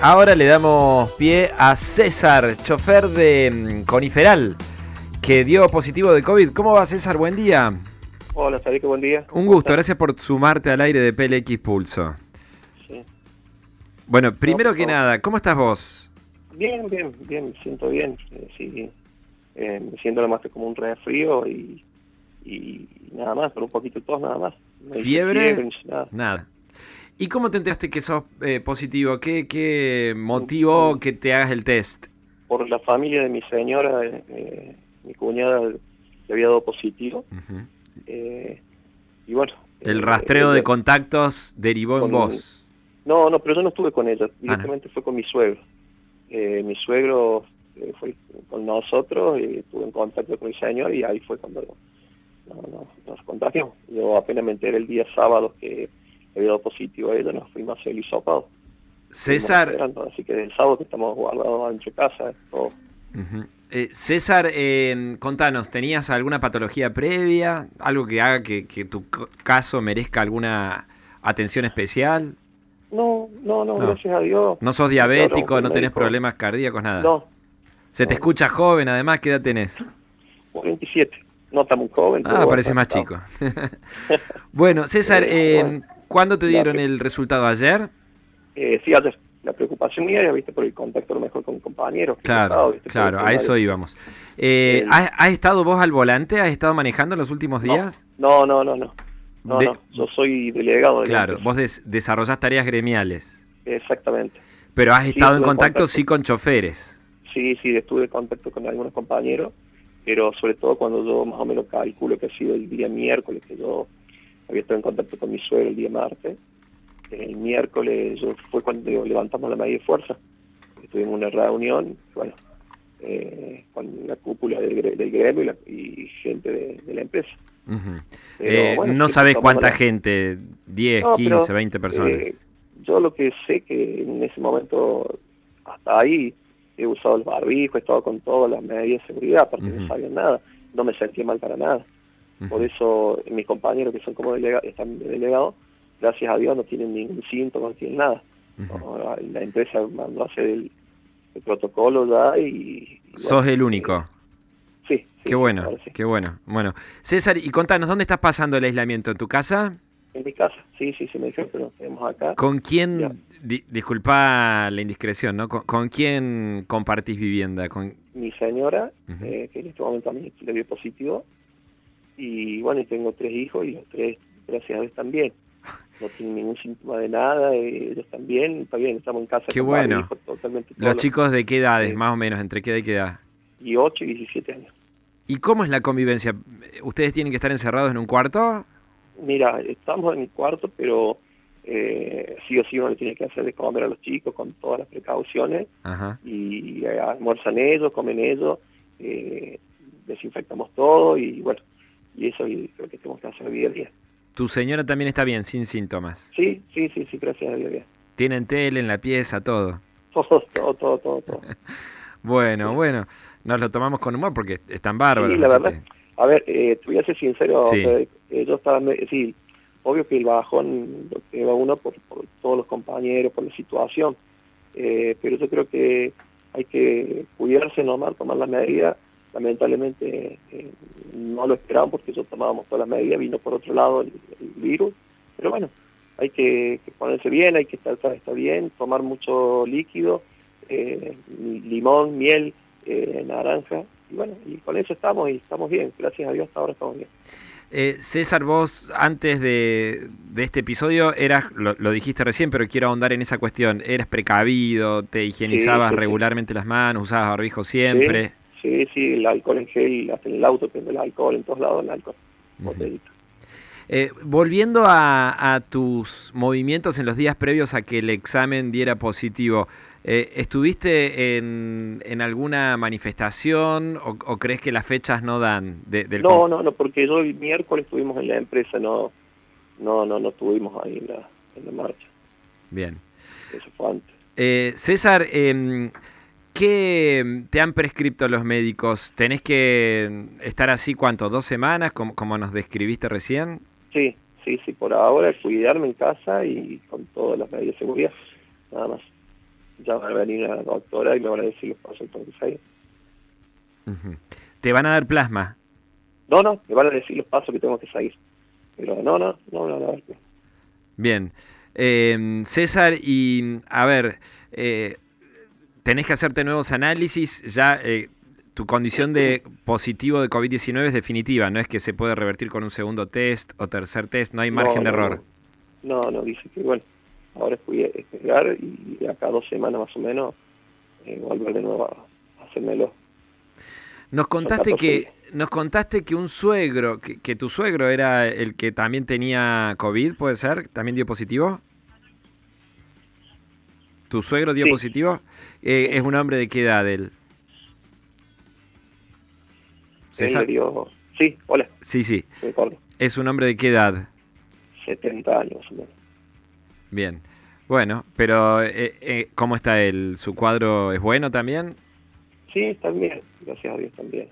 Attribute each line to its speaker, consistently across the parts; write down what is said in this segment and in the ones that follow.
Speaker 1: Ahora le damos pie a César, chofer de mm, Coniferal, que dio positivo de COVID. ¿Cómo va César? Buen día.
Speaker 2: Hola, qué buen día.
Speaker 1: Un gusto, gracias por sumarte al aire de PLX Pulso. Sí. Bueno, primero que nada, ¿cómo estás vos?
Speaker 2: Bien, bien, bien, me siento bien. Eh, sí, eh, me siento más que como un resfrío y, y nada más, pero un poquito de tos nada más.
Speaker 1: ¿Fiebre? nada. ¿Y cómo te enteraste que sos eh, positivo? ¿Qué, ¿Qué motivó que te hagas el test?
Speaker 2: Por la familia de mi señora, eh, mi cuñada le había dado positivo. Eh, y bueno.
Speaker 1: El rastreo de contactos derivó en vos.
Speaker 2: No, no, pero yo no estuve con ella. Ah, directamente fue con mi suegro. mi suegro fue con nosotros y estuve en contacto con mi señor y ahí fue cuando nos contagiamos. Yo apenas me enteré el día sábado que había dado positivo a ella, nos fuimos a hacer el hisopado.
Speaker 1: César.
Speaker 2: Así que el sábado que estamos guardados en casa, todo.
Speaker 1: Eh, César, eh, contanos, ¿tenías alguna patología previa? ¿Algo que haga que, tu caso merezca alguna atención especial?
Speaker 2: No, no, no, gracias a Dios.
Speaker 1: ¿No sos diabético, no tenés problemas cardíacos, nada?
Speaker 2: No.
Speaker 1: Se te escucha joven, además, ¿qué edad tenés?
Speaker 2: 47. No está muy joven.
Speaker 1: Ah, parece más chico. bueno, César, eh, ¿Cuándo te dieron el resultado? ¿Ayer?
Speaker 2: Eh, sí, ayer. La preocupación mía ya viste por el contacto lo mejor con compañeros.
Speaker 1: Claro, claro, a eso íbamos. Eh, ¿has, estado vos al volante? ¿Has estado manejando en los últimos días?
Speaker 2: No, no, no, no. No, no. Yo soy delegado. De
Speaker 1: claro, vos desarrollás tareas gremiales.
Speaker 2: Exactamente.
Speaker 1: Pero has estado en contacto, sí con choferes.
Speaker 2: Sí, sí, estuve en contacto con algunos compañeros, pero sobre todo cuando yo más o menos calculo que ha sido el día miércoles que yo había estado en contacto con mi suegro el día martes. El miércoles yo, fue cuando levantamos la medida de fuerza. Tuvimos una reunión, bueno, eh, con la cúpula del, gremio y, gente de, la empresa.
Speaker 1: Eh, no sabes cuánta gente, 10, 15, 20 personas. Eh,
Speaker 2: yo lo que sé que en ese momento, hasta ahí, he usado el barbijo, he estado con todas las medidas de seguridad, porque no sabía nada, no me sentía mal para nada. Por eso mis compañeros que son como delegados, están delegados, gracias a Dios no tienen ningún síntoma, no tienen nada. la, empresa mandó a hacer el, protocolo ya y...
Speaker 1: ¿Sos el único?
Speaker 2: Sí.
Speaker 1: qué bueno, qué bueno. Bueno, César, y contanos, ¿dónde estás pasando el aislamiento? ¿En tu casa?
Speaker 2: En mi casa, sí, sí, sí me dijeron nos tenemos acá.
Speaker 1: ¿Con quién, disculpa la indiscreción, ¿no? ¿Con, quién compartís vivienda? ¿Con...
Speaker 2: Mi señora, eh, que en este momento a mí le dio positivo, y bueno, y tengo tres hijos y los tres, gracias a Dios, también. No tienen ningún síntoma de nada, eh, ellos también, está bien, estamos en casa.
Speaker 1: Qué bueno. ¿Los chicos de qué edades, más o menos, entre qué edad y qué edad?
Speaker 2: Y 8 y 17 años.
Speaker 1: ¿Y cómo es la convivencia? ¿Ustedes tienen que estar encerrados en un cuarto?
Speaker 2: Mira, estamos en el cuarto, pero eh, sí o sí uno le tiene que hacer de comer a los chicos con todas las precauciones. Y eh, almuerzan ellos, comen ellos, eh, desinfectamos todo y bueno, y eso es lo que tenemos que hacer día a día.
Speaker 1: ¿Tu señora también está bien, sin síntomas?
Speaker 2: Sí, sí, sí, sí, gracias a Dios.
Speaker 1: ¿Tienen tele en la pieza, todo?
Speaker 2: Todo, todo, todo, todo. todo.
Speaker 1: bueno, bueno, nos lo tomamos con humor porque están bárbaros.
Speaker 2: Sí, la verdad. A ver, eh, te voy a ser sincero, eh, yo estaba, sí, obvio que el bajón lo lleva uno por, por, todos los compañeros, por la situación, eh, pero yo creo que hay que cuidarse nomás, tomar las medidas lamentablemente eh, no lo esperaban porque nosotros tomábamos todas las medidas, vino por otro lado el, virus, pero bueno, hay que, ponerse bien, hay que estar, estar bien, tomar mucho líquido, eh, limón, miel, eh, naranja, y bueno, y con eso estamos y estamos bien, gracias a Dios hasta ahora estamos bien.
Speaker 1: César, vos antes de, este episodio eras, lo, dijiste recién, pero quiero ahondar en esa cuestión, eras precavido, te higienizabas regularmente las manos, usabas barbijo siempre.
Speaker 2: Sí, sí, el alcohol en gel, hasta en el auto tengo el alcohol, en todos lados el alcohol.
Speaker 1: Eh, volviendo a, tus movimientos en los días previos a que el examen diera positivo, eh, ¿estuviste en, en, alguna manifestación o, crees que las fechas no dan?
Speaker 2: no, no, no, porque yo el miércoles estuvimos en la empresa, no no no, no estuvimos ahí en la, en la marcha.
Speaker 1: Bien.
Speaker 2: Eso fue antes.
Speaker 1: Eh, César, eh, ¿Qué te han prescrito los médicos? ¿Tenés que estar así cuánto? ¿Dos semanas, como, como nos describiste recién?
Speaker 2: Sí, sí, sí, por ahora cuidarme en casa y con todas las medidas de seguridad, nada más. ya va a venir la doctora y me van a decir los pasos que tengo que seguir.
Speaker 1: ¿Te van a dar plasma?
Speaker 2: No, no, me van a decir los pasos que tengo que seguir. Pero no, no, no, no, no.
Speaker 1: Bien. Eh, César, y a ver, eh, tenés que hacerte nuevos análisis, ya eh, tu condición de positivo de COVID-19 es definitiva, no es que se puede revertir con un segundo test o tercer test, no hay margen de error.
Speaker 2: No, no, dice que bueno, ahora fui a esperar y acá dos semanas más o menos eh, volver de nuevo a hacérmelo.
Speaker 1: Nos contaste que nos contaste que un suegro, que, tu suegro era el que también tenía COVID, ¿puede ser? ¿También dio positivo? ¿Tu suegro dio positivo? Eh, ¿Es un hombre de qué edad él?
Speaker 2: César. dio... Sí, hola.
Speaker 1: Sí, sí. ¿Es un hombre de qué edad?
Speaker 2: 70 años.
Speaker 1: Bien. Bueno, pero eh, eh, ¿cómo está él? ¿Su cuadro es bueno también?
Speaker 2: Sí, también. Gracias a Dios también.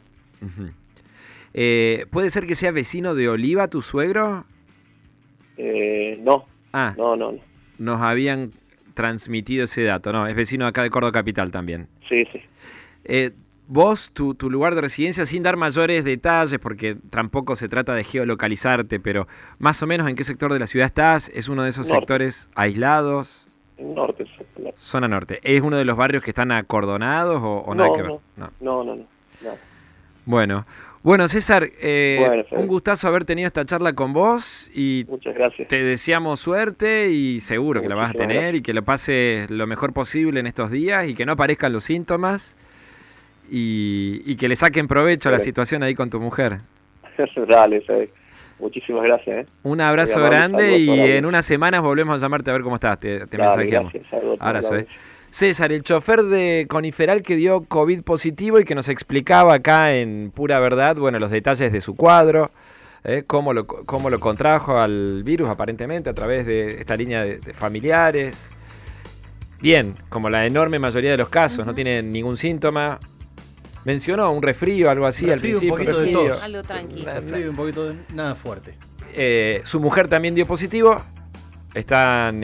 Speaker 1: eh, ¿Puede ser que sea vecino de Oliva, tu suegro?
Speaker 2: Eh, no. Ah. No, no, no.
Speaker 1: Nos habían transmitido ese dato, ¿no? Es vecino acá de Córdoba Capital también.
Speaker 2: Sí, sí.
Speaker 1: Eh, vos, tu, tu, lugar de residencia, sin dar mayores detalles, porque tampoco se trata de geolocalizarte, pero más o menos en qué sector de la ciudad estás, ¿es uno de esos sectores aislados?
Speaker 2: Norte,
Speaker 1: Zona norte. ¿Es uno de los barrios que están acordonados o, nada que ver?
Speaker 2: No. No, no, no.
Speaker 1: Bueno, bueno, César, eh, un gustazo haber tenido esta charla con vos y
Speaker 2: Muchas gracias.
Speaker 1: te deseamos suerte y seguro que la vas a tener y que lo pases lo mejor posible en estos días y que no aparezcan los síntomas y, que le saquen provecho a la situación ahí con tu mujer.
Speaker 2: Dale, muchísimas gracias. ¿eh?
Speaker 1: Un abrazo grande y en unas semanas volvemos a llamarte a ver cómo estás, te, te mensajeamos. Abrazo, eh. César, el chofer de Coniferal que dio COVID positivo y que nos explicaba acá en pura verdad, bueno, los detalles de su cuadro, eh, cómo, lo, cómo lo contrajo al virus aparentemente a través de esta línea de, familiares. Bien, como la enorme mayoría de los casos, no tiene ningún síntoma. Mencionó un resfrío, algo así al principio.
Speaker 3: Un poquito de tos. Algo tranquilo. Un poquito de nada fuerte.
Speaker 1: Eh, su mujer también dio positivo. Están